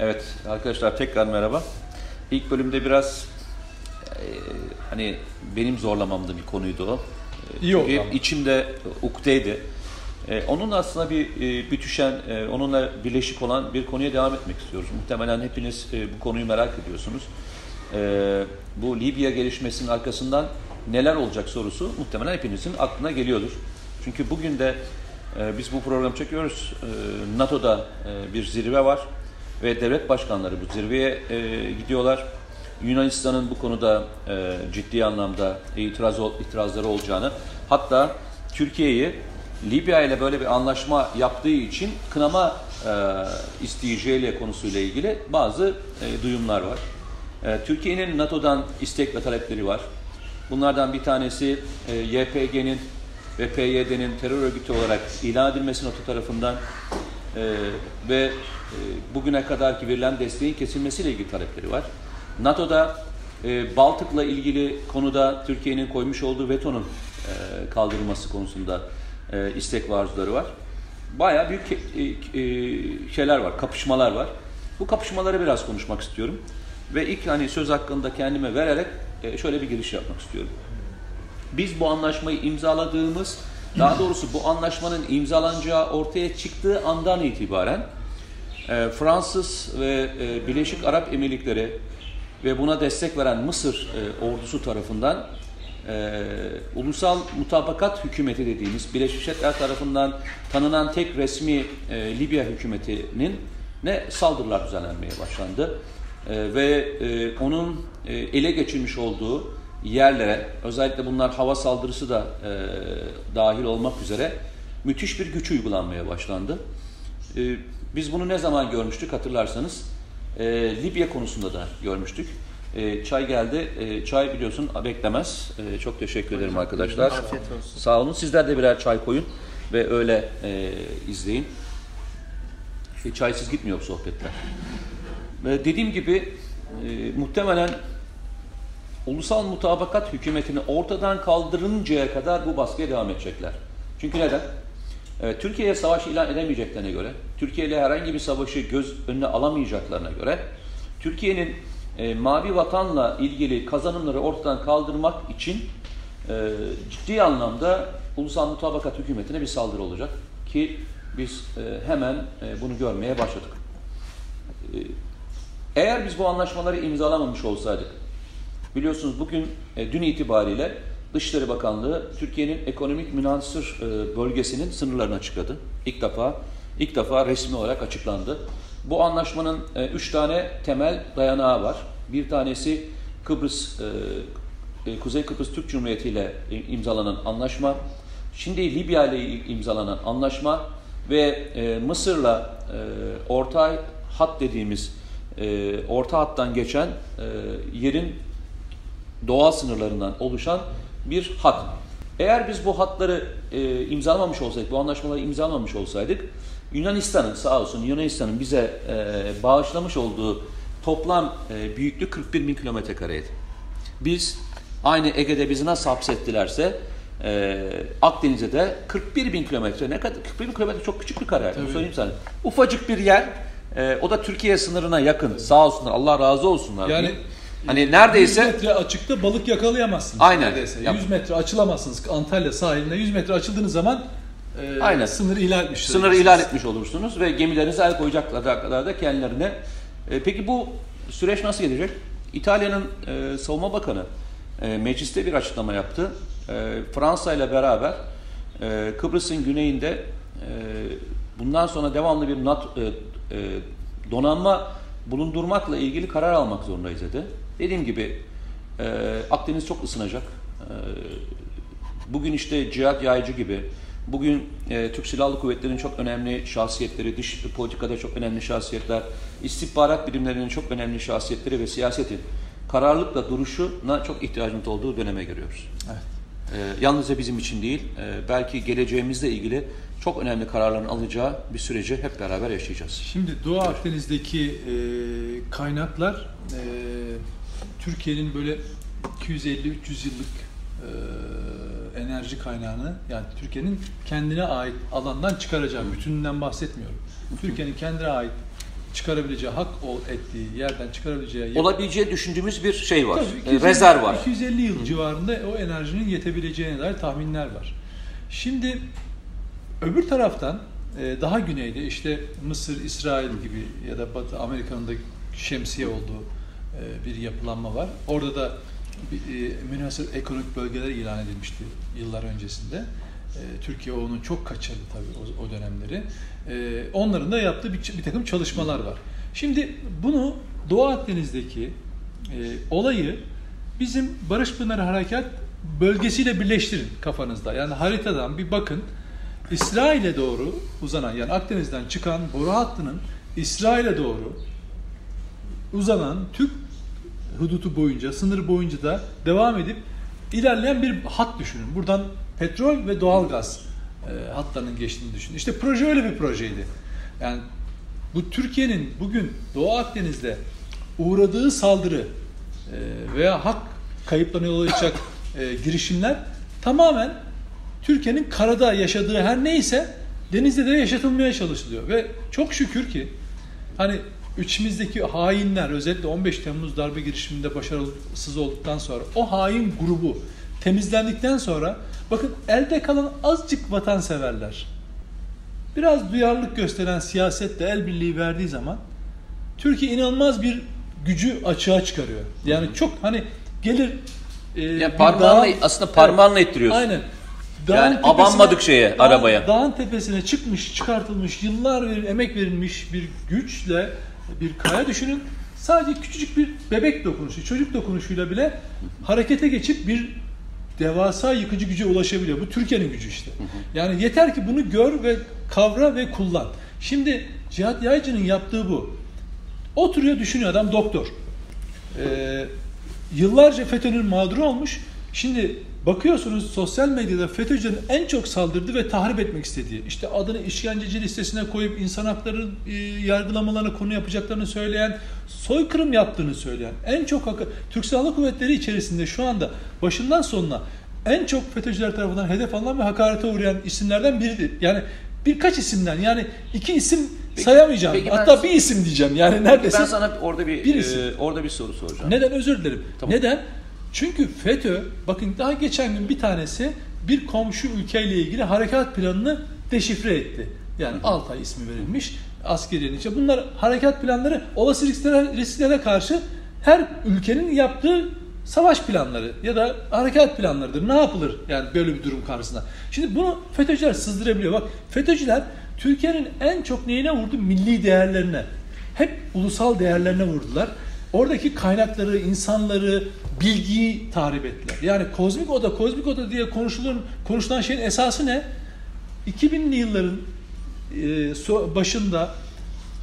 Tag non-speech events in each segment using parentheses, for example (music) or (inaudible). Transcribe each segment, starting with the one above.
Evet arkadaşlar tekrar merhaba. İlk bölümde biraz e, hani benim zorlamamda bir konuydu o. E, İyi oldu Çünkü ama. içimde ukteydi. E, onun aslında bir e, bütüşen, e, onunla birleşik olan bir konuya devam etmek istiyoruz. Muhtemelen hepiniz e, bu konuyu merak ediyorsunuz. E, bu Libya gelişmesinin arkasından neler olacak sorusu muhtemelen hepinizin aklına geliyordur. Çünkü bugün de e, biz bu programı çekiyoruz. E, NATO'da e, bir zirve var ve devlet başkanları bu zirveye e, gidiyorlar. Yunanistan'ın bu konuda e, ciddi anlamda itiraz itirazları olacağını, hatta Türkiye'yi Libya ile böyle bir anlaşma yaptığı için kınama e, isteyeceğiyle konusuyla ilgili bazı e, duyumlar var. E, Türkiye'nin NATO'dan istek ve talepleri var. Bunlardan bir tanesi e, YPG'nin ve PYD'nin terör örgütü olarak ilan edilmesi NATO tarafından ve e, bugüne kadarki verilen desteğin kesilmesiyle ilgili talepleri var. NATO'da e, Baltık'la ilgili konuda Türkiye'nin koymuş olduğu vetonun e, kaldırılması konusunda e, istek ve arzuları var. Bayağı büyük e, e, şeyler var, kapışmalar var. Bu kapışmaları biraz konuşmak istiyorum. Ve ilk hani söz hakkında kendime vererek e, şöyle bir giriş yapmak istiyorum. Biz bu anlaşmayı imzaladığımız, daha doğrusu bu anlaşmanın imzalanacağı ortaya çıktığı andan itibaren e, Fransız ve e, Birleşik Arap Emirlikleri ve buna destek veren Mısır e, ordusu tarafından e, ulusal mutabakat hükümeti dediğimiz Birleşmiş Milletler tarafından tanınan tek resmi e, Libya hükümetinin ne saldırılar düzenlenmeye başlandı e, ve e, onun e, ele geçirmiş olduğu yerlere özellikle bunlar hava saldırısı da e, dahil olmak üzere müthiş bir güç uygulanmaya başlandı. E, biz bunu ne zaman görmüştük hatırlarsanız e, Libya konusunda da görmüştük. E, çay geldi. E, çay biliyorsun beklemez. E, çok teşekkür ederim arkadaşlar. Afiyet olsun. Sağ olun. Sizler de birer çay koyun ve öyle e, izleyin. E, çaysız gitmiyor bu sohbetler. Ve dediğim gibi e, muhtemelen ulusal mutabakat hükümetini ortadan kaldırıncaya kadar bu baskıya devam edecekler. Çünkü neden? E, Türkiye'ye savaş ilan edemeyeceklerine göre, Türkiye ile herhangi bir savaşı göz önüne alamayacaklarına göre, Türkiye'nin e, mavi vatanla ilgili kazanımları ortadan kaldırmak için e, ciddi anlamda ulusal mutabakat hükümetine bir saldırı olacak ki biz e, hemen e, bunu görmeye başladık. E, eğer biz bu anlaşmaları imzalamamış olsaydık, biliyorsunuz bugün e, dün itibariyle Dışişleri Bakanlığı Türkiye'nin ekonomik münasır e, bölgesinin sınırlarını açıkladı. İlk defa ilk defa resmi olarak açıklandı. Bu anlaşmanın e, üç tane temel dayanağı var. Bir tanesi Kıbrıs e, e, Kuzey Kıbrıs Türk Cumhuriyeti ile imzalanan anlaşma, şimdi Libya ile imzalanan anlaşma ve e, Mısır'la e, orta hat dediğimiz e, orta hattan geçen e, yerin doğal sınırlarından oluşan bir hat. Eğer biz bu hatları e, imzalamamış olsaydık, bu anlaşmaları imzalamamış olsaydık, Yunanistan'ın sağ olsun Yunanistan'ın bize e, bağışlamış olduğu toplam e, büyüklük 41 bin kilometre kareydi. Biz aynı Ege'de bizi nasıl hapsettilerse e, Akdeniz'e de 41 bin kilometre ne kadar 41 bin kilometre çok küçük bir kare. Söyleyeyim sana. Ufacık bir yer. e, o da Türkiye sınırına yakın. Sağ olsunlar. Allah razı olsunlar. Yani hani neredeyse 100 metre açıkta balık yakalayamazsınız. Aynen. Neredeyse. Yap. 100 metre açılamazsınız Antalya sahiline. 100 metre açıldığınız zaman e, Aynen. sınırı ihlal etmiş. sınırı oluyorsunuz. ihlal etmiş olursunuz ve gemilerinize el koyacaklar kadar da kendilerine. E, peki bu süreç nasıl gelecek? İtalya'nın e, savunma bakanı e, mecliste bir açıklama yaptı. E, Fransa ile beraber e, Kıbrıs'ın güneyinde e, bundan sonra devamlı bir NATO, e, e, donanma bulundurmakla ilgili karar almak zorundayız dedi. Dediğim gibi e, Akdeniz çok ısınacak. E, bugün işte Cihat Yaycı gibi, bugün e, Türk Silahlı Kuvvetleri'nin çok önemli şahsiyetleri, dış politikada çok önemli şahsiyetler, istihbarat birimlerinin çok önemli şahsiyetleri ve siyasetin kararlılıkla duruşuna çok ihtiyacımız olduğu döneme giriyoruz. Evet. E, yalnızca bizim için değil, e, belki geleceğimizle ilgili çok önemli kararların alacağı bir süreci hep beraber yaşayacağız. Şimdi Doğu Akdeniz'deki e, kaynaklar e, Türkiye'nin böyle 250-300 yıllık e, enerji kaynağını yani Türkiye'nin kendine ait alandan çıkaracağı bütününden bahsetmiyorum. Türkiye'nin kendine ait çıkarabileceği, hak ol ettiği yerden çıkarabileceği Olabileceği düşündüğümüz bir şey var. Tabii, 250 rezerv var. 250 yıl civarında o enerjinin yetebileceğine dair tahminler var. Şimdi öbür taraftan daha güneyde işte Mısır, İsrail gibi ya da Batı Amerika'nın da şemsiye olduğu bir yapılanma var. Orada da e, münhasır ekonomik bölgeler ilan edilmişti yıllar öncesinde. E, Türkiye onu çok kaçırdı tabii o, dönemleri. E, onların da yaptığı bir, takım çalışmalar var. Şimdi bunu Doğu Akdeniz'deki e, olayı bizim Barış Pınarı Harekat bölgesiyle birleştirin kafanızda. Yani haritadan bir bakın. İsrail'e doğru uzanan yani Akdeniz'den çıkan boru hattının İsrail'e doğru uzanan Türk hudutu boyunca, sınır boyunca da devam edip ilerleyen bir hat düşünün. Buradan petrol ve doğalgaz e, hatlarının geçtiğini düşünün. İşte proje öyle bir projeydi. Yani bu Türkiye'nin bugün Doğu Akdeniz'de uğradığı saldırı e, veya hak kayıplarına yol açacak e, girişimler tamamen Türkiye'nin karada yaşadığı her neyse denizde de yaşatılmaya çalışılıyor. Ve çok şükür ki hani içimizdeki hainler özellikle 15 Temmuz darbe girişiminde başarısız olduktan sonra o hain grubu temizlendikten sonra bakın elde kalan azıcık vatanseverler biraz duyarlılık gösteren siyasetle el birliği verdiği zaman Türkiye inanılmaz bir gücü açığa çıkarıyor. Yani çok hani gelir e, Yani parmağınla dağ- aslında parmağınla ittiriyorsun. Aynen. Yani abanmadık şeye, dağın- arabaya. Dağın tepesine çıkmış, çıkartılmış, yıllar ver, emek verilmiş bir güçle bir kaya düşünün. Sadece küçücük bir bebek dokunuşu, çocuk dokunuşuyla bile harekete geçip bir devasa yıkıcı güce ulaşabiliyor. Bu Türkiye'nin gücü işte. Yani yeter ki bunu gör ve kavra ve kullan. Şimdi Cihat Yaycı'nın yaptığı bu. Oturuyor düşünüyor adam doktor. Ee, yıllarca FETÖ'nün mağduru olmuş. Şimdi bakıyorsunuz sosyal medyada FETÖ'cülerin en çok saldırdığı ve tahrip etmek istediği, işte adını işkenceci listesine koyup insan hakları e, yargılamalarına konu yapacaklarını söyleyen, soykırım yaptığını söyleyen, en çok hak- Türk Silahlı Kuvvetleri içerisinde şu anda başından sonuna en çok FETÖ'cüler tarafından hedef alınan ve hakarete uğrayan isimlerden biridir. Yani birkaç isimden yani iki isim sayamayacağım. peki ben- Hatta bir isim diyeceğim. Yani neredeyse Ben sana orada bir Birisi. e, orada bir soru soracağım. neden özür dilerim. Tamam. Neden? Çünkü FETÖ bakın daha geçen gün bir tanesi bir komşu ülkeyle ilgili harekat planını deşifre etti. Yani Altay ismi verilmiş askeriyenin içinde. Bunlar harekat planları olası risklere, risklere karşı her ülkenin yaptığı savaş planları ya da harekat planlarıdır. Ne yapılır yani böyle bir durum karşısında? Şimdi bunu FETÖ'cüler sızdırabiliyor. Bak FETÖ'cüler Türkiye'nin en çok neyine vurdu? Milli değerlerine. Hep ulusal değerlerine vurdular. Oradaki kaynakları, insanları, bilgiyi tahrip ettiler. Yani kozmik oda, kozmik oda diye konuşulan, konuşulan şeyin esası ne? 2000'li yılların e, başında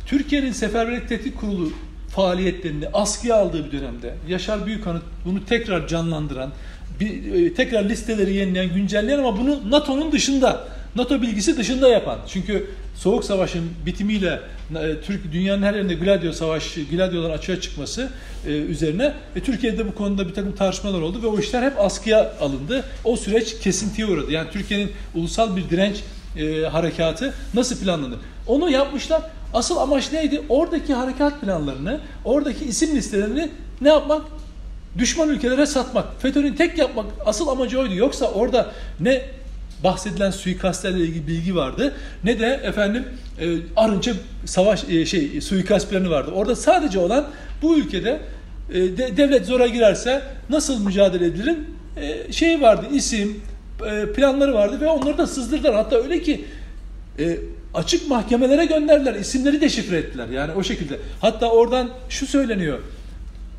Türkiye'nin Seferberlik Tetkik Kurulu faaliyetlerini askıya aldığı bir dönemde Yaşar Büyükanıt bunu tekrar canlandıran, bir, e, tekrar listeleri yenileyen, güncelleyen ama bunu NATO'nun dışında, NATO bilgisi dışında yapan. Çünkü Soğuk Savaş'ın bitimiyle e, Türk dünyanın her yerinde Gladio Savaşı, Gladio'ların açığa çıkması e, üzerine ve Türkiye'de bu konuda bir takım tartışmalar oldu ve o işler hep askıya alındı. O süreç kesintiye uğradı. Yani Türkiye'nin ulusal bir direnç e, harekatı nasıl planlandı? Onu yapmışlar. Asıl amaç neydi? Oradaki harekat planlarını, oradaki isim listelerini ne yapmak? Düşman ülkelere satmak. FETÖ'nün tek yapmak asıl amacı oydu. Yoksa orada ne bahsedilen suikastlerle ilgili bilgi vardı ne de efendim e, arınca savaş e, şey suikast planı vardı. Orada sadece olan bu ülkede e, de- devlet zora girerse nasıl mücadele edilir e, şey vardı isim e, planları vardı ve onları da sızdırdılar. Hatta öyle ki e, açık mahkemelere gönderdiler. isimleri deşifre ettiler. Yani o şekilde. Hatta oradan şu söyleniyor.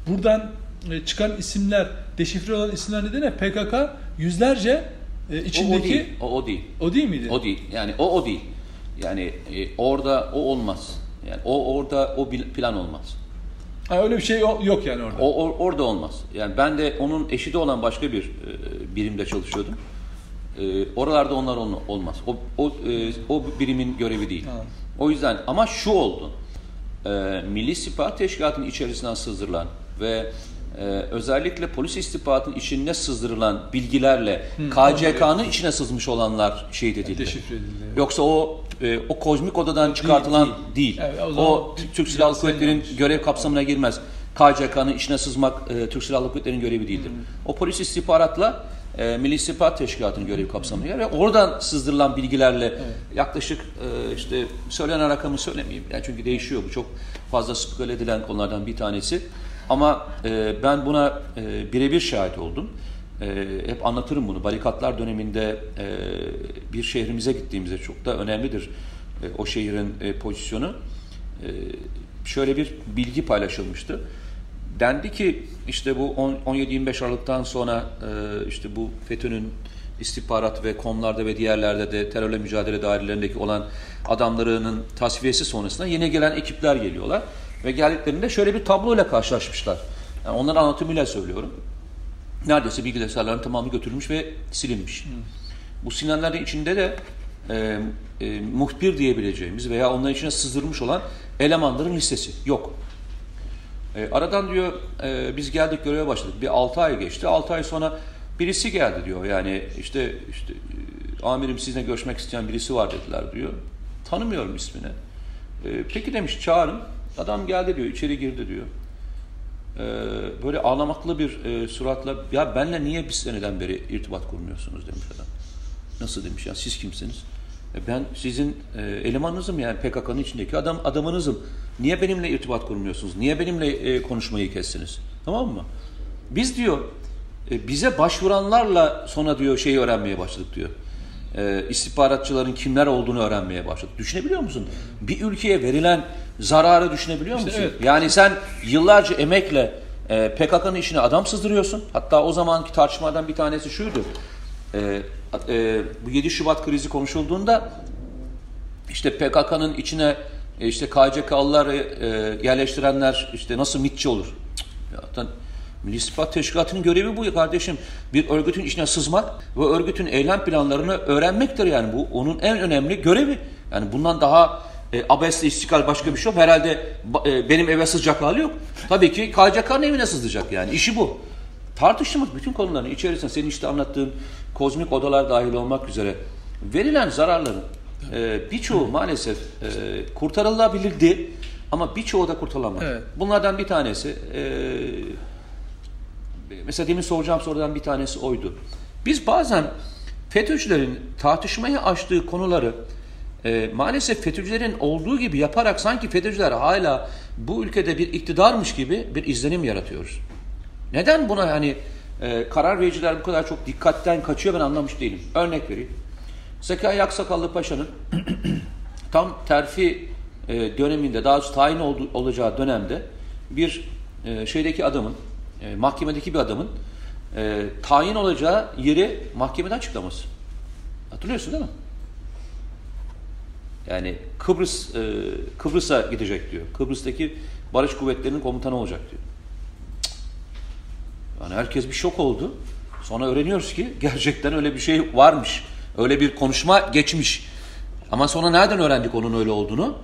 Buradan e, çıkan isimler, deşifre olan isimler nedeniyle PKK yüzlerce e, O, o içindeki değil. O, o değil. o değil miydi? O değil. Yani o o değil. Yani e, orada o olmaz. Yani o orada o plan olmaz. Ha, öyle bir şey yo- yok yani orada. O, o- orada olmaz. Yani ben de onun eşi de olan başka bir e, birimde çalışıyordum. E, oralarda onlar ol- olmaz. O o e, o birimin görevi değil. Ha. O yüzden ama şu oldu. E, Milli İstihbarat Teşkilatı'nın içerisinden sızdırılan ve e, özellikle polis istihbaratının içine sızdırılan bilgilerle KCK'nın içine sızmış olanlar şehit edildi. Deşifre edildi. Yoksa o e, o kozmik odadan çıkartılan değil. değil. Evet, o o, Türk Silahlı Kuvvetleri'nin görev kapsamına girmez. KCK'nın içine sızmak e, Türk Silahlı Kuvvetleri'nin görevi değildir. O polis istihbaratla e, Milli İstihbarat Teşkilatı'nın görevi kapsamına girer ve oradan sızdırılan bilgilerle yaklaşık e, işte söylenen rakamı söylemeyeyim. Yani çünkü değişiyor bu çok fazla speküle edilen konulardan bir tanesi. Ama e, ben buna e, birebir şahit oldum. E, hep anlatırım bunu. Barikatlar döneminde e, bir şehrimize gittiğimizde çok da önemlidir e, o şehrin e, pozisyonu. E, şöyle bir bilgi paylaşılmıştı. Dendi ki işte bu on- 17-25 Aralık'tan sonra e, işte bu FETÖ'nün istihbarat ve komlarda ve diğerlerde de terörle mücadele dairelerindeki olan adamlarının tasfiyesi sonrasında yeni gelen ekipler geliyorlar. Ve geldiklerinde şöyle bir tabloyla karşılaşmışlar. Yani onların anlatımıyla söylüyorum. Neredeyse bilgisayarların tamamı götürülmüş ve silinmiş. Bu silinenlerin içinde de e, e, muhbir diyebileceğimiz veya onların içine sızdırılmış olan elemanların listesi yok. E, aradan diyor e, biz geldik göreve başladık. Bir 6 ay geçti. 6 ay sonra birisi geldi diyor. Yani işte işte e, amirim sizinle görüşmek isteyen birisi var dediler diyor. Tanımıyorum ismini. E, peki demiş çağırın. Adam geldi diyor. içeri girdi diyor. E, böyle ağlamaklı bir e, suratla ya benle niye bir seneden beri irtibat kurmuyorsunuz demiş adam. Nasıl demiş ya siz kimsiniz? E, ben sizin e, elemanınızım yani PKK'nın içindeki adam adamınızım. Niye benimle irtibat kurmuyorsunuz? Niye benimle e, konuşmayı kestiniz? Tamam mı? Biz diyor e, bize başvuranlarla sonra diyor şeyi öğrenmeye başladık diyor. E, istihbaratçıların kimler olduğunu öğrenmeye başladık. Düşünebiliyor musun? Bir ülkeye verilen zararı düşünebiliyor musun? evet. Yani sen yıllarca emekle e, PKK'nın içine adam sızdırıyorsun. Hatta o zamanki tartışmadan bir tanesi şuydu. E, e, bu 7 Şubat krizi konuşulduğunda işte PKK'nın içine e, işte KCK'lıları e, yerleştirenler işte nasıl mitçi olur? Cık, Ya, Milli İstihbarat Teşkilatı'nın görevi bu kardeşim. Bir örgütün içine sızmak ve örgütün eylem planlarını öğrenmektir yani. Bu onun en önemli görevi. Yani bundan daha e, abesle istikal başka bir şey yok. Herhalde e, benim eve sızacak hali yok. Tabii ki KCK'nın evine sızacak yani. İşi bu. Tartıştığımız bütün konuların içerisinde senin işte anlattığın kozmik odalar dahil olmak üzere verilen zararların e, birçoğu maalesef e, kurtarılabilirdi ama birçoğu da kurtarılamadı. Evet. Bunlardan bir tanesi e, mesela demin soracağım sorudan bir tanesi oydu. Biz bazen FETÖ'cülerin tartışmaya açtığı konuları e, maalesef FETÖ'cülerin olduğu gibi yaparak sanki FETÖ'cüler hala bu ülkede bir iktidarmış gibi bir izlenim yaratıyoruz. Neden buna hani e, karar vericiler bu kadar çok dikkatten kaçıyor ben anlamış değilim. Örnek vereyim. Zekai Aksakallı Paşa'nın (clears throat) tam terfi e, döneminde daha doğrusu tayin oldu, olacağı dönemde bir e, şeydeki adamın e, mahkemedeki bir adamın e, tayin olacağı yeri mahkemede açıklaması. Hatırlıyorsun değil mi? Yani Kıbrıs e, Kıbrıs'a gidecek diyor. Kıbrıs'taki barış kuvvetlerinin komutanı olacak diyor. Yani herkes bir şok oldu. Sonra öğreniyoruz ki (laughs) gerçekten öyle bir şey varmış. Öyle bir konuşma geçmiş. Ama sonra nereden öğrendik onun öyle olduğunu?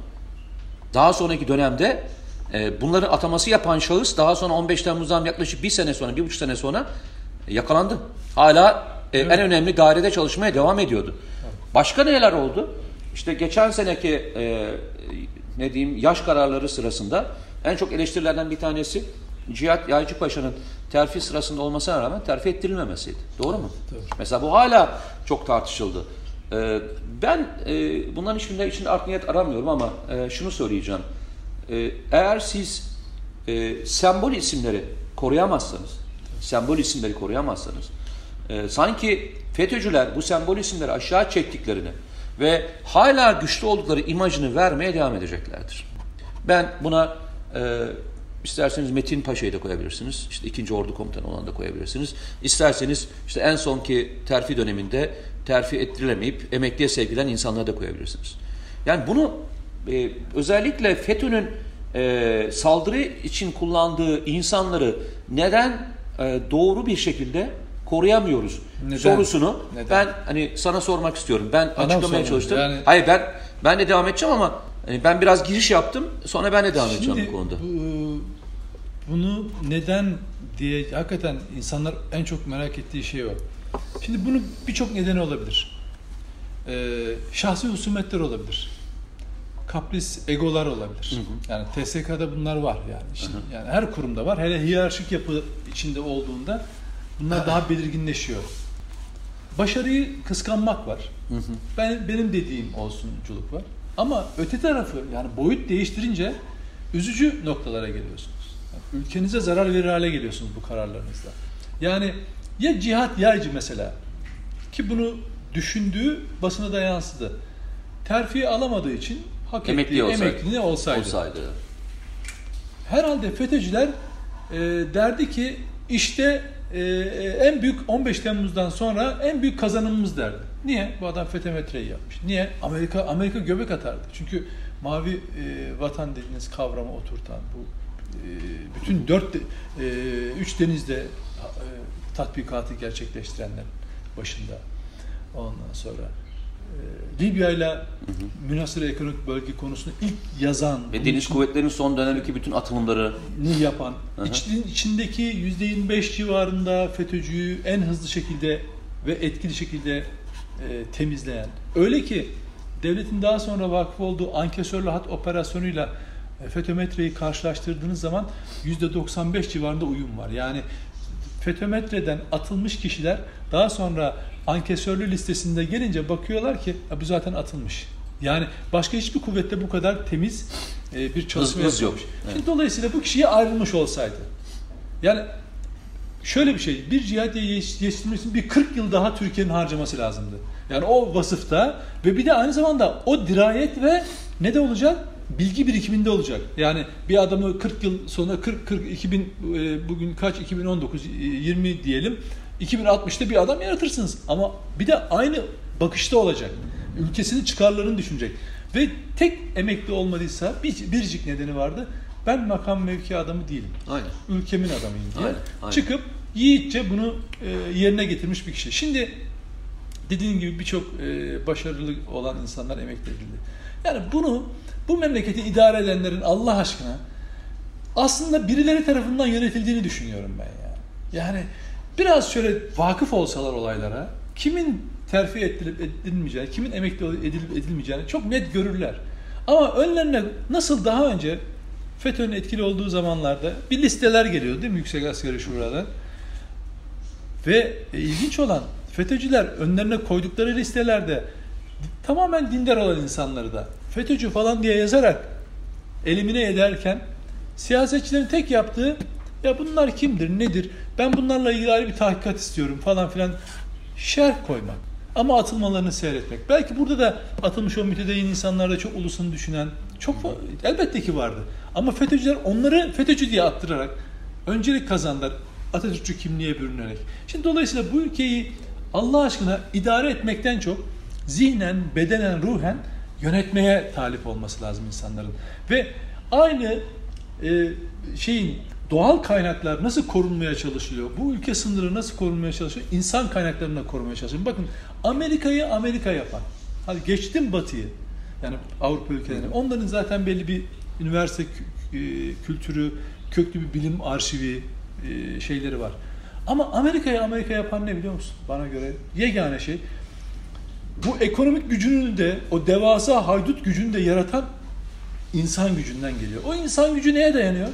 Daha sonraki dönemde e, bunların ataması yapan şahıs daha sonra 15 Temmuz'dan yaklaşık bir sene sonra, bir buçuk sene sonra e, yakalandı. Hala e, en önemli dairede çalışmaya devam ediyordu. Başka neler oldu? İşte geçen seneki e, ne diyeyim yaş kararları sırasında en çok eleştirilerden bir tanesi Cihat Yaycı Paşa'nın terfi sırasında olmasına rağmen terfi ettirilmemesiydi. Doğru mu? Mesela bu hala çok tartışıldı. Ee, ben e, bunların hiçbirinde içinde art niyet aramıyorum ama e, şunu söyleyeceğim. E, eğer siz e, sembol isimleri koruyamazsanız, sembol isimleri koruyamazsanız, e, sanki FETÖ'cüler bu sembol isimleri aşağı çektiklerini ve hala güçlü oldukları imajını vermeye devam edeceklerdir. Ben buna e, isterseniz Metin Paşa'yı da koyabilirsiniz. İşte ikinci ordu komutanı olan da koyabilirsiniz. İsterseniz işte en sonki terfi döneminde terfi ettirilemeyip emekliye sevk edilen insanları da koyabilirsiniz. Yani bunu e, özellikle FETÖ'nün e, saldırı için kullandığı insanları neden e, doğru bir şekilde koruyamıyoruz Neden? sorusunu Neden? ben hani sana sormak istiyorum. Ben açıklamaya sormadı. çalıştım. Yani- Hayır ben ben de devam edeceğim ama hani ben biraz giriş yaptım. Sonra ben de devam edeceğim Şimdi bu konuda. bu- bunu neden diye hakikaten insanlar en çok merak ettiği şey o. Şimdi bunun birçok nedeni olabilir. e, şahsi husumetler olabilir. Kapris, egolar olabilir. Hı hı. Yani TSK'da bunlar var yani. Şimdi, yani her kurumda var. Hele hiyerarşik yapı içinde olduğunda bunlar daha belirginleşiyor. Başarıyı kıskanmak var. Hı hı. Ben benim dediğim olsunculuk var. Ama öte tarafı yani boyut değiştirince üzücü noktalara geliyorsunuz. Yani ülkenize zarar verir hale geliyorsunuz bu kararlarınızla. Yani ya cihat yaycı mesela ki bunu düşündüğü basına da yansıdı. Terfi alamadığı için hak Emekli ettiği olsaydı. emekliliği olsaydı. Olsaydı. Herhalde FETÖ'cüler e, derdi ki işte e, en büyük 15 Temmuz'dan sonra en büyük kazanımımız derdi. Niye? Bu adam FETÖ metreyi yapmış. Niye? Amerika Amerika göbek atardı. Çünkü mavi e, vatan dediğiniz kavramı oturtan bu e, bütün dört e, üç denizde e, tatbikatı gerçekleştirenlerin başında. Ondan sonra e, Libya ile münasır ekonomik bölge konusunu ilk yazan Ve deniz kuvvetlerinin son dönemdeki bütün atılımları ni yapan, Hı hı. için, içindeki %25 civarında FETÖ'cüyü en hızlı şekilde ve etkili şekilde e, temizleyen. Öyle ki devletin daha sonra vakıf olduğu ankesörlü hat operasyonuyla e, FETÖ-METRE'yi karşılaştırdığınız zaman %95 civarında uyum var. Yani FETÖ-METRE'den atılmış kişiler daha sonra ankesörlü listesinde gelince bakıyorlar ki "Ya bu zaten atılmış. Yani başka hiçbir kuvvette bu kadar temiz e, bir çalışma Hız- yok. yapılmış. Evet. Şimdi dolayısıyla bu kişiye ayrılmış olsaydı. Yani şöyle bir şey, bir cihadiye yetiştirmek için bir 40 yıl daha Türkiye'nin harcaması lazımdı. Yani o vasıfta ve bir de aynı zamanda o dirayet ve ne de olacak? Bilgi birikiminde olacak. Yani bir adamı 40 yıl sonra 40 40 2000 e, bugün kaç 2019 e, 20 diyelim. 2060'ta bir adam yaratırsınız ama bir de aynı bakışta olacak. Ülkesinin çıkarlarını düşünecek. Ve tek emekli olmadıysa bir, biricik nedeni vardı. Ben makam mevki adamı değilim Aynen. ülkemin adamıyım diye Aynen, aynen. çıkıp yiğitçe bunu e, yerine getirmiş bir kişi. Şimdi dediğim gibi birçok e, başarılı olan insanlar emekli edildi. Yani bunu bu memleketi idare edenlerin Allah aşkına aslında birileri tarafından yönetildiğini düşünüyorum ben ya. Yani biraz şöyle vakıf olsalar olaylara kimin terfi edilip edilmeyeceğini, kimin emekli edilip edilmeyeceğini çok net görürler. Ama önlerine nasıl daha önce FETÖ'nün etkili olduğu zamanlarda bir listeler geliyordu değil mi Yüksek Asgari Şura'dan? Ve e, ilginç olan FETÖ'cüler önlerine koydukları listelerde tamamen dindar olan insanları da FETÖ'cü falan diye yazarak elimine ederken siyasetçilerin tek yaptığı ya bunlar kimdir, nedir, ben bunlarla ilgili ayrı bir tahkikat istiyorum falan filan şerh koymak. Ama atılmalarını seyretmek. Belki burada da atılmış o mütedeyyin insanlarda çok ulusunu düşünen çok elbette ki vardı. Ama FETÖ'cüler onları FETÖ'cü diye attırarak öncelik kazandılar. Atatürkçü kimliğe bürünerek. Şimdi dolayısıyla bu ülkeyi Allah aşkına idare etmekten çok zihnen, bedenen, ruhen yönetmeye talip olması lazım insanların. Ve aynı e, şeyin doğal kaynaklar nasıl korunmaya çalışılıyor? Bu ülke sınırı nasıl korunmaya çalışıyor? İnsan kaynaklarına korumaya çalışıyor. Bakın Amerika'yı Amerika yapan. Hadi geçtim Batı'yı. Yani Avrupa ülkelerine. Onların zaten belli bir üniversite e, kültürü, köklü bir bilim arşivi e, şeyleri var. Ama Amerika'yı Amerika yapan ne biliyor musun? Bana göre yegane şey bu ekonomik gücünü de o devasa haydut gücünü de yaratan insan gücünden geliyor. O insan gücü neye dayanıyor?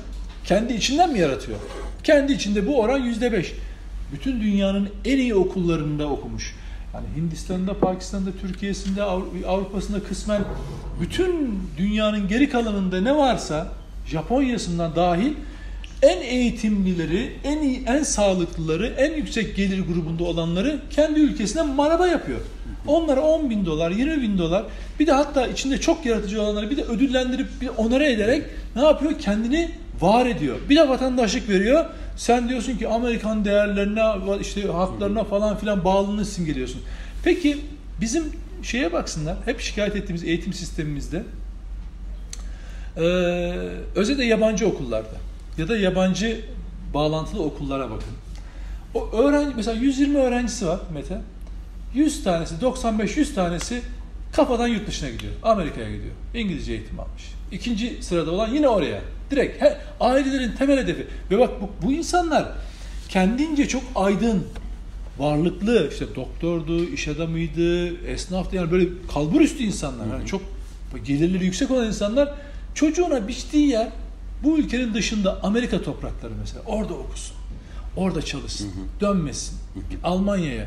Kendi içinden mi yaratıyor? Kendi içinde bu oran yüzde beş. Bütün dünyanın en iyi okullarında okumuş. Yani Hindistan'da, Pakistan'da, Türkiye'sinde, Avru- Avrupa'sında kısmen bütün dünyanın geri kalanında ne varsa Japonya'sından dahil en eğitimlileri, en iyi, en sağlıklıları, en yüksek gelir grubunda olanları kendi ülkesine maraba yapıyor. Onlara 10 bin dolar, 20 bin dolar bir de hatta içinde çok yaratıcı olanları bir de ödüllendirip bir onore ederek ne yapıyor? Kendini var ediyor. Bir de vatandaşlık veriyor. Sen diyorsun ki Amerikan değerlerine, işte haklarına falan filan bağlılığını simgeliyorsun. Peki bizim şeye baksınlar. Hep şikayet ettiğimiz eğitim sistemimizde ee, özellikle yabancı okullarda ya da yabancı bağlantılı okullara bakın. O öğrenci mesela 120 öğrencisi var Mete. 100 tanesi, 95-100 tanesi kafadan yurt dışına gidiyor. Amerika'ya gidiyor. İngilizce eğitim almış. İkinci sırada olan yine oraya. Direkt he, ailelerin temel hedefi. Ve bak bu, bu insanlar kendince çok aydın, varlıklı işte doktordu, iş adamıydı, esnaftı yani böyle kalbur üstü insanlar. Yani çok gelirleri yüksek olan insanlar çocuğuna biçtiği yer bu ülkenin dışında Amerika toprakları mesela. Orada okusun. Orada çalışsın. Dönmesin. Almanya'ya.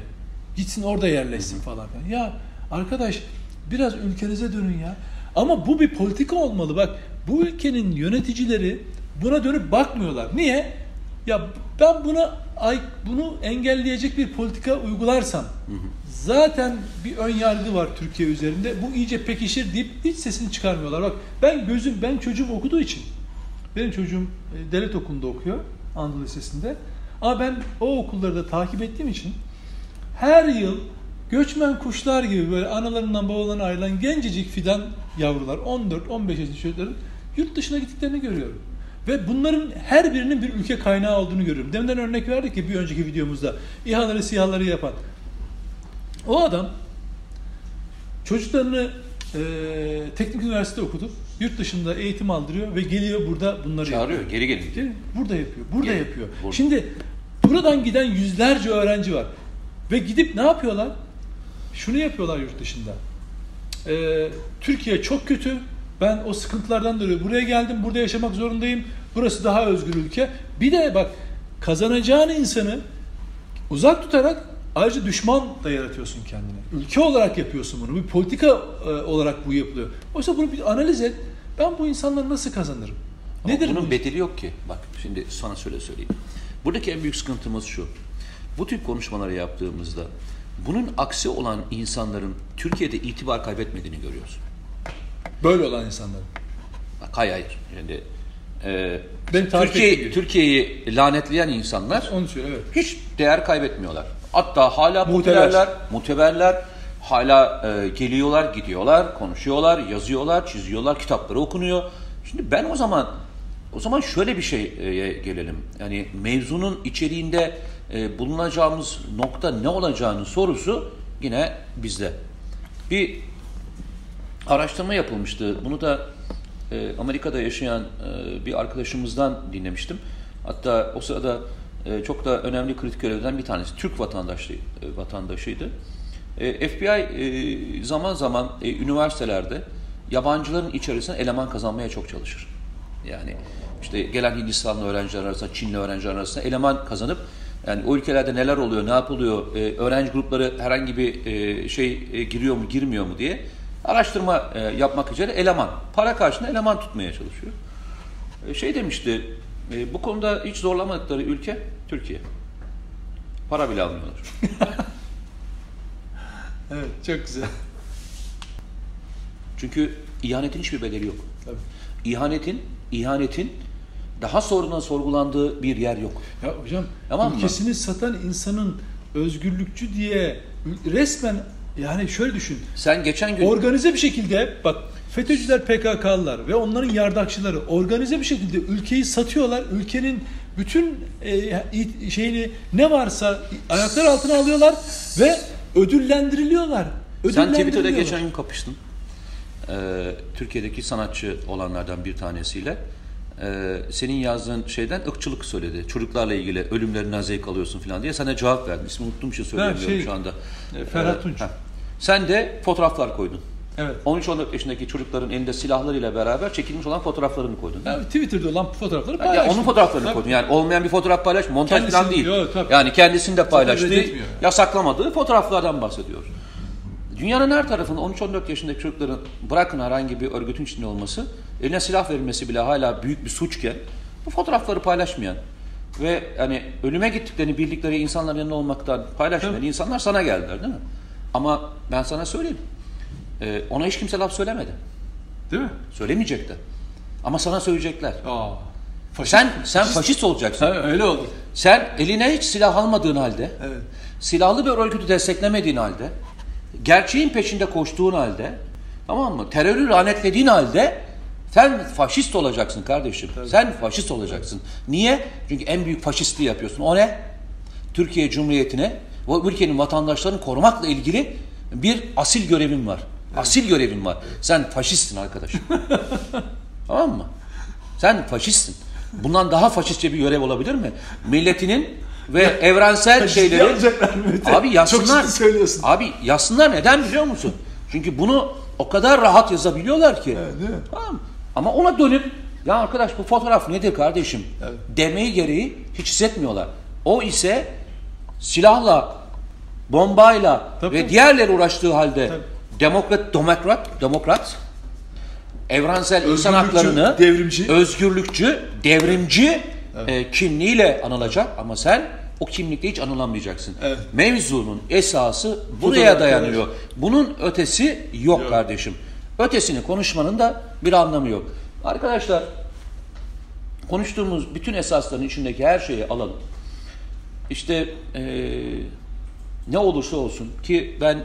Gitsin orada yerleşsin falan filan. Ya arkadaş biraz ülkenize dönün ya. Ama bu bir politika olmalı. Bak bu ülkenin yöneticileri buna dönüp bakmıyorlar. Niye? Ya ben buna ay bunu engelleyecek bir politika uygularsam zaten bir ön yargı var Türkiye üzerinde. Bu iyice pekişir deyip hiç sesini çıkarmıyorlar. Bak ben gözüm ben çocuğum okuduğu için benim çocuğum e, devlet okulunda okuyor Anadolu Lisesi'nde. Ama ben o okulları da takip ettiğim için her yıl göçmen kuşlar gibi böyle analarından babalarından ayrılan gencecik fidan yavrular 14-15 yaşında çocukların yurt dışına gittiklerini görüyorum. Ve bunların her birinin bir ülke kaynağı olduğunu görüyorum. Deminden örnek verdik ki bir önceki videomuzda İHA'ları SİHA'ları yapan. O adam çocuklarını e, teknik üniversite okudu. Yurt dışında eğitim aldırıyor ve geliyor burada bunları Çağırıyor, yapıyor. geri gelin. Burada yapıyor. Burada Gel. yapıyor. Burada. Şimdi buradan giden yüzlerce öğrenci var. Ve gidip ne yapıyorlar? Şunu yapıyorlar yurt dışında. Ee, Türkiye çok kötü. Ben o sıkıntılardan dolayı buraya geldim. Burada yaşamak zorundayım. Burası daha özgür ülke. Bir de bak kazanacağın insanı uzak tutarak ayrıca düşman da yaratıyorsun kendine. Ülke olarak yapıyorsun bunu. Bir politika e, olarak bu yapılıyor. Oysa bunu bir analiz et. Ben bu insanları nasıl kazanırım? Ama Nedir bunun bu? bedeli yok ki. Bak şimdi sana şöyle söyleyeyim. Buradaki en büyük sıkıntımız şu. Bu tip konuşmaları yaptığımızda bunun aksi olan insanların Türkiye'de itibar kaybetmediğini görüyoruz. Böyle olan insanlar. Bak hayır hayır. Şimdi e, Türkiye. Türkiye'yi lanetleyen insanlar Onu söyle evet. hiç değer kaybetmiyorlar. Hatta hala Muteber. popülerler, muteberler. Hala e, geliyorlar, gidiyorlar, konuşuyorlar, yazıyorlar, çiziyorlar, kitapları okunuyor. Şimdi ben o zaman o zaman şöyle bir şeye gelelim. Yani mevzunun içeriğinde e, bulunacağımız nokta ne olacağının sorusu yine bizde. Bir araştırma yapılmıştı. Bunu da e, Amerika'da yaşayan e, bir arkadaşımızdan dinlemiştim. Hatta o sırada e, çok da önemli kritik görevden bir tanesi. Türk vatandaşı, e, vatandaşıydı. E, FBI e, zaman zaman e, üniversitelerde yabancıların içerisine eleman kazanmaya çok çalışır. Yani işte gelen Hindistanlı öğrenciler arasında, Çinli öğrenciler arasında eleman kazanıp yani o ülkelerde neler oluyor, ne yapılıyor, e, öğrenci grupları herhangi bir e, şey e, giriyor mu, girmiyor mu diye araştırma e, yapmak üzere eleman, para karşılığında eleman tutmaya çalışıyor. E, şey demişti, e, bu konuda hiç zorlamadıkları ülke Türkiye. Para bile almıyorlar. (laughs) Evet çok güzel. Çünkü ihanetin hiçbir bedeli yok. Tabii. İhanetin, ihanetin daha sonradan sorgulandığı bir yer yok. Ya hocam Tamam mı? ülkesini satan insanın özgürlükçü diye resmen yani şöyle düşün. Sen geçen gün Organize bir şekilde bak FETÖ'cüler PKK'lılar ve onların yardakçıları organize bir şekilde ülkeyi satıyorlar. Ülkenin bütün e, şeyini ne varsa ayaklar altına alıyorlar ve ödüllendiriliyorlar. Sen Twitter'da Ödüllendiriliyorlar. geçen gün kapıştın. Ee, Türkiye'deki sanatçı olanlardan bir tanesiyle. Ee, senin yazdığın şeyden ırkçılık söyledi. Çocuklarla ilgili ölümlerinden zevk alıyorsun falan diye. Sana cevap verdi. İsmi unuttum için söyleyemiyorum şey, şu anda. e, Ferhat Ee, Tunç. heh. Sen de fotoğraflar koydun. Evet. 13-14 yaşındaki çocukların elinde silahlarıyla beraber çekilmiş olan fotoğraflarını koydun. Yani Twitter'da olan fotoğrafları Ya paylaştım. onun fotoğraflarını Tabii. koydun. Yani olmayan bir fotoğraf paylaş, montaj falan Kendisini- değil. Yok, tabii. yani kendisini de reddetmiyor. yasaklamadığı fotoğraflardan bahsediyor. Dünyanın her tarafında 13-14 yaşındaki çocukların bırakın herhangi bir örgütün içinde olması, eline silah verilmesi bile hala büyük bir suçken bu fotoğrafları paylaşmayan ve hani ölüme gittiklerini bildikleri insanların yanında olmaktan paylaşmayan insanlar sana geldiler değil mi? Ama ben sana söyleyeyim. e, ona hiç kimse laf söylemedi. Değil mi? Söylemeyecek de. Ama sana söyleyecekler. Aa. Sen sen faşist olacaksın. Ha, öyle oldu. Sen eline hiç silah almadığın halde, Evet. silahlı bir örgütü desteklemediğin halde, gerçeğin peşinde koştuğun halde, tamam mı? Terörü lanetlediğin halde sen faşist olacaksın kardeşim. Sen faşist olacaksın. Niye? Çünkü en büyük faşistliği yapıyorsun. O ne? Türkiye Cumhuriyeti'ne ve ülkenin vatandaşlarını korumakla ilgili bir asil görevin var. Asil görevin var. Sen faşistsin arkadaşım. (laughs) tamam mı? Sen faşistsin. Bundan daha faşistçe bir görev olabilir mi? Milletinin ve evrensel şeyleri alacaklar Mete. abi yazsınlar. Çok söylüyorsun. Abi yazsınlar neden biliyor musun? Çünkü bunu o kadar rahat yazabiliyorlar ki. Evet, değil mi? Tamam. Ama ona dönüp ya arkadaş bu fotoğraf nedir kardeşim Evet. demeyi gereği hiç hissetmiyorlar. O ise silahla, bombayla Tabii. ve diğerleri uğraştığı halde Tabii. demokrat, demokrat, demokrat, evrensel insan Özgürlükçü, haklarını, devrimci. özgürlükçü, devrimci e, kimliğiyle anılacak ama sen o kimlikle hiç anılamayacaksın. Evet. Mevzunun esası buraya Fotoğraf, dayanıyor. Bunun ötesi yok, Yok. kardeşim. Ötesini konuşmanın da bir anlamı yok. Arkadaşlar konuştuğumuz bütün esasların içindeki her şeyi alalım. İşte eee, ne olursa olsun ki ben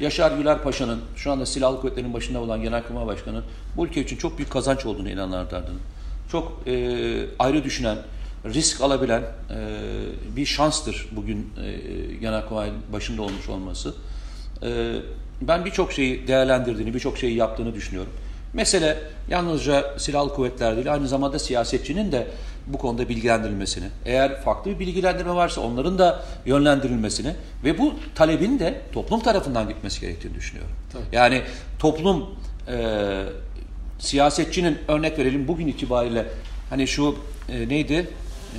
Yaşar Güler Paşa'nın şu anda silahlı kuvvetlerin başında olan Genelkurmay Başkanı'nın bu ülke için çok büyük kazanç olduğunu inananlardanım. Çok eee, ayrı düşünen, risk alabilen eee, bir şanstır bugün eee Genelkurmay başında olmuş olması. Eee, ben birçok şeyi değerlendirdiğini, birçok şeyi yaptığını düşünüyorum. Mesele yalnızca silahlı kuvvetler değil, aynı zamanda siyasetçinin de bu konuda bilgilendirilmesini, eğer farklı bir bilgilendirme varsa onların da yönlendirilmesini ve bu talebin de toplum tarafından gitmesi gerektiğini düşünüyorum. Tabii. Yani toplum e, siyasetçinin örnek verelim bugün itibariyle hani şu e, neydi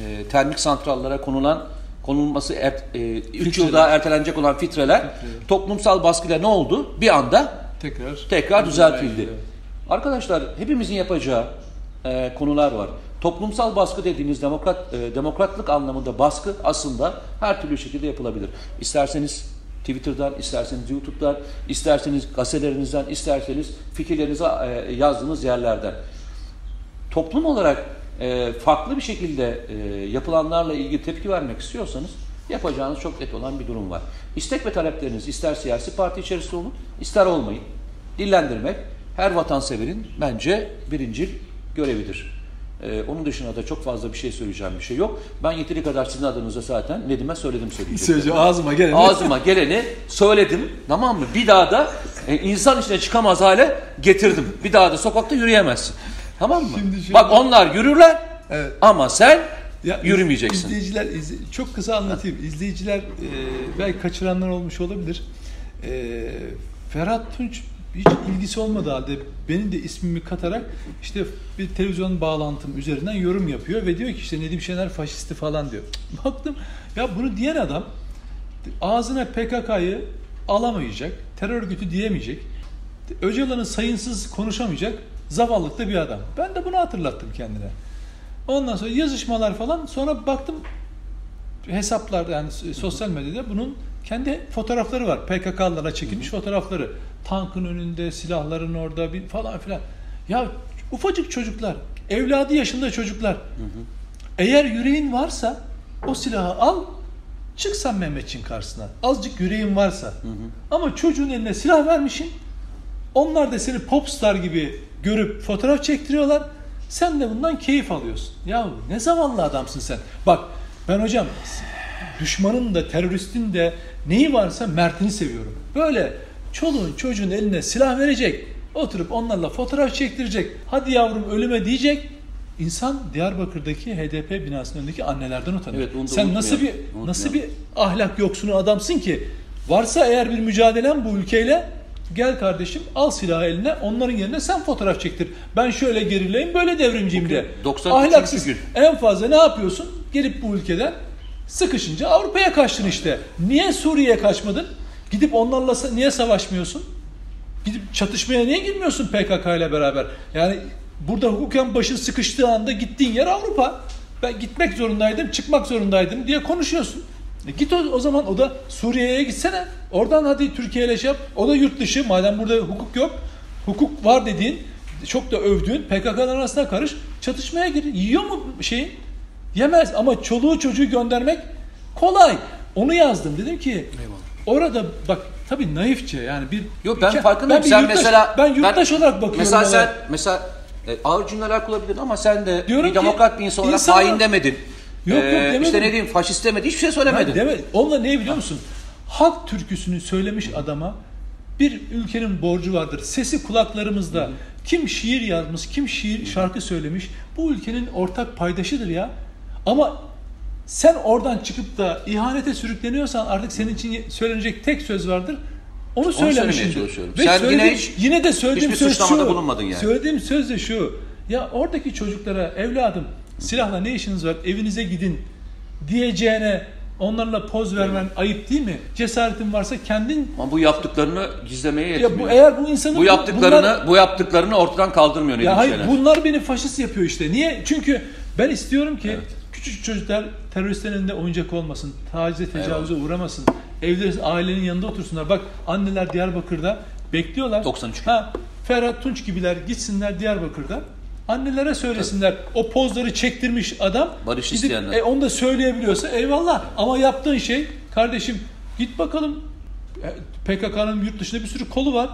e, termik santrallara konulan konulması 3 yıl daha ertelenecek olan fitreler toplumsal baskıyla ne oldu? Bir anda Tekrar. tekrar düzeltildi. Evet. Arkadaşlar hepimizin yapacağı e, konular var. Toplumsal baskı dediğiniz demokrat e, demokratlık anlamında baskı aslında her türlü şekilde yapılabilir. İsterseniz Twitter'dan, isterseniz YouTube'dan, isterseniz gazetelerinizden, isterseniz fikirlerinizi e, yazdığınız yerlerden. Toplum olarak e, farklı bir şekilde e, yapılanlarla ilgili tepki vermek istiyorsanız yapacağınız çok net olan bir durum var. İstek ve talepleriniz ister siyasi parti içerisinde olun, ister olmayın. Dillendirmek her vatanseverin bence birincil görevidir. E, onun dışında da çok fazla bir şey söyleyeceğim bir şey yok. Ben yeteri kadar sizin adınıza zaten Nedim'e söyledim söyleyeceklerimi. Söyleyeceğim ağzıma geleni. Ağzıma geleni söyledim. Tamam mı? Bir daha da e, insan içine çıkamaz hale getirdim. Bir daha da sokakta yürüyemezsin. Tamam mı? Şimdi şöyle- Bak onlar yürürler Evet. ama sen Ya, yürümeyeceksin. İzleyiciler, izle- çok kısa anlatayım. İzleyiciler e, belki kaçıranlar olmuş olabilir. E, Ferhat Tunç hiç ilgisi olmadığı halde benim de ismimi katarak işte bir televizyon bağlantım üzerinden yorum yapıyor ve diyor ki işte Nedim Şener faşisti falan diyor. (laughs) Baktım ya bunu diyen adam ağzına PKK'yı alamayacak, terör örgütü diyemeyecek, Öcalan'ı sayınsız konuşamayacak zavallıkta bir adam. Ben de bunu hatırlattım kendine. Ondan sonra yazışmalar falan sonra baktım hesaplarda yani sosyal medyada bunun kendi fotoğrafları var. PKK'lara çekilmiş fotoğrafları. Tankın önünde, silahların orada bir falan filan. Ya ufacık çocuklar, evladı yaşında çocuklar. Eğer yüreğin varsa o silahı al, çık sen Mehmetçin karşısına. Azıcık yüreğin varsa. Ama çocuğun eline silah vermişsin. Onlar da seni popstar gibi görüp fotoğraf çektiriyorlar. Sen de bundan keyif alıyorsun. Ya ne zavallı adamsın sen. Bak ben hocam düşmanın da teröristin de neyi varsa Mert'ini seviyorum. Böyle çoluğun çocuğun eline silah verecek. Oturup onlarla fotoğraf çektirecek. Hadi yavrum ölüme diyecek. İnsan Diyarbakır'daki HDP binasının önündeki annelerden utanır. Evet, Sen nasıl bir unutmayalım. nasıl bir ahlak yoksunu adamsın ki varsa eğer bir mücadelen bu ülkeyle gel kardeşim al silahı eline onların yerine sen fotoğraf çektir. Ben şöyle gerileyim böyle devrimciyim de. 93. Ahlaksız. gün. En fazla ne yapıyorsun? Gelip bu ülkeden sıkışınca Avrupa'ya kaçtın işte. Niye Suriye'ye kaçmadın? Gidip onlarla niye savaşmıyorsun? Gidip çatışmaya niye girmiyorsun PKK ile beraber? Yani burada hukuken başın sıkıştığı anda gittiğin yer Avrupa. Ben gitmek zorundaydım, çıkmak zorundaydım diye konuşuyorsun. E git o, o zaman o da Suriye'ye gitsene. Oradan hadi Türkiye ile şey yap. O da yurt dışı. Madem burada hukuk yok. Hukuk var dediğin, çok da övdüğün PKK'ların arasına karış. Çatışmaya gir. Yiyor mu şeyi? Yemez ama çoluğu çocuğu göndermek kolay. Onu yazdım. Dedim ki orada bak tabii naifçe yani bir Yok ben farkındayım. bir sen yurttaş- mesela ben yurttaş olarak bakıyorum. Mesela olaya. sen mesela e, ağır cümleler kullanabilirdin ama sen de Diyorum bir ki, demokrat bir insan olarak insan- hain demedin. Yok, yok, demedim. İşte ne diyeyim faşist demedin. Hiçbir şey söylemedin. Ben deme, onunla ne biliyor musun? Halk türküsünü söylemiş adama bir ülkenin borcu vardır. Sesi kulaklarımızda. Kim şiir yazmış, kim şiir şarkı söylemiş. Bu ülkenin ortak paydaşıdır ya. Ama sen oradan çıkıp da ihanete sürükleniyorsan artık senin için söylenecek tek söz vardır. Onu çalışıyorum. Ve Sen yine söylediğim- hiç- yine de söylediğim söz şu. bulunmadın yani. Söylediğim söz de şu. Ya oradaki çocuklara evladım silahla ne işiniz var evinize gidin diyeceğine onlarla poz vermen ayıp değil mi? Cesaretin varsa kendin Ama bu yaptıklarını gizlemeye yetmiyor. ya bu eğer bu insanın bu yaptıklarını bunlar- bu yaptıklarını ortadan kaldırmıyor ya hayır şeyler. bunlar beni faşist yapıyor işte. Niye? Çünkü ben istiyorum ki Evet. küçük çocuklar teröristlerin elinde oyuncak olmasın, tacize, tecavüze uğramasın. Evleri ailenin yanında otursunlar. Bak anneler Diyarbakır'da bekliyorlar. 93 gün. Ha, Ferhat Tunç gibiler gitsinler Diyarbakır'da. Annelere söylesinler. O pozları çektirmiş adam. Barış gidip, isteyenler. E, onu da söyleyebiliyorsa eyvallah. Ama yaptığın şey kardeşim git bakalım e, PKK'nın yurt dışında bir sürü kolu var.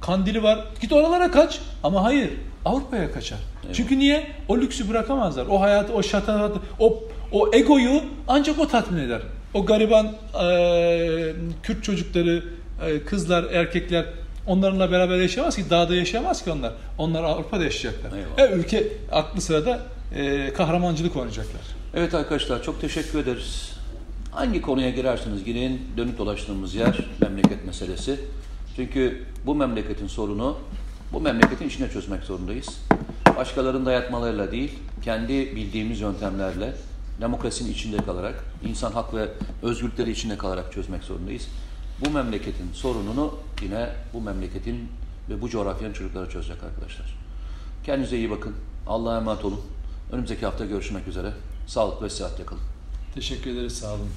Kandili var. Git oralara kaç. Ama hayır. Avrupa'ya kaçar. Çünkü niye? O lüksü bırakamazlar. O hayatı, o şataratı, o, o egoyu ancak o tatmin eder. O gariban e, Kürt çocukları, e, kızlar, erkekler onlarla beraber yaşamaz ki. Dağda yaşayamaz ki onlar. Onlar Avrupa'da yaşayacaklar. Eyvallah. E, ülke aklı sırada e, kahramancılık oynayacaklar. Evet arkadaşlar çok teşekkür ederiz. Hangi konuya girerseniz girin dönüp dolaştığımız yer memleket meselesi. Çünkü bu memleketin sorunu bu memleketin içine çözmek zorundayız. Başkalarının dayatmalarıyla değil, kendi bildiğimiz yöntemlerle demokrasinin içinde kalarak, insan hak ve özgürlükleri içinde kalarak çözmek zorundayız. Bu memleketin sorununu yine bu memleketin ve bu coğrafyanın çocukları çözecek arkadaşlar. Kendinize iyi bakın. Allah'a emanet olun. Önümüzdeki hafta görüşmek üzere. Sağlıklı ve sıhhatle kalın. Teşekkür ederiz. Sağ olun.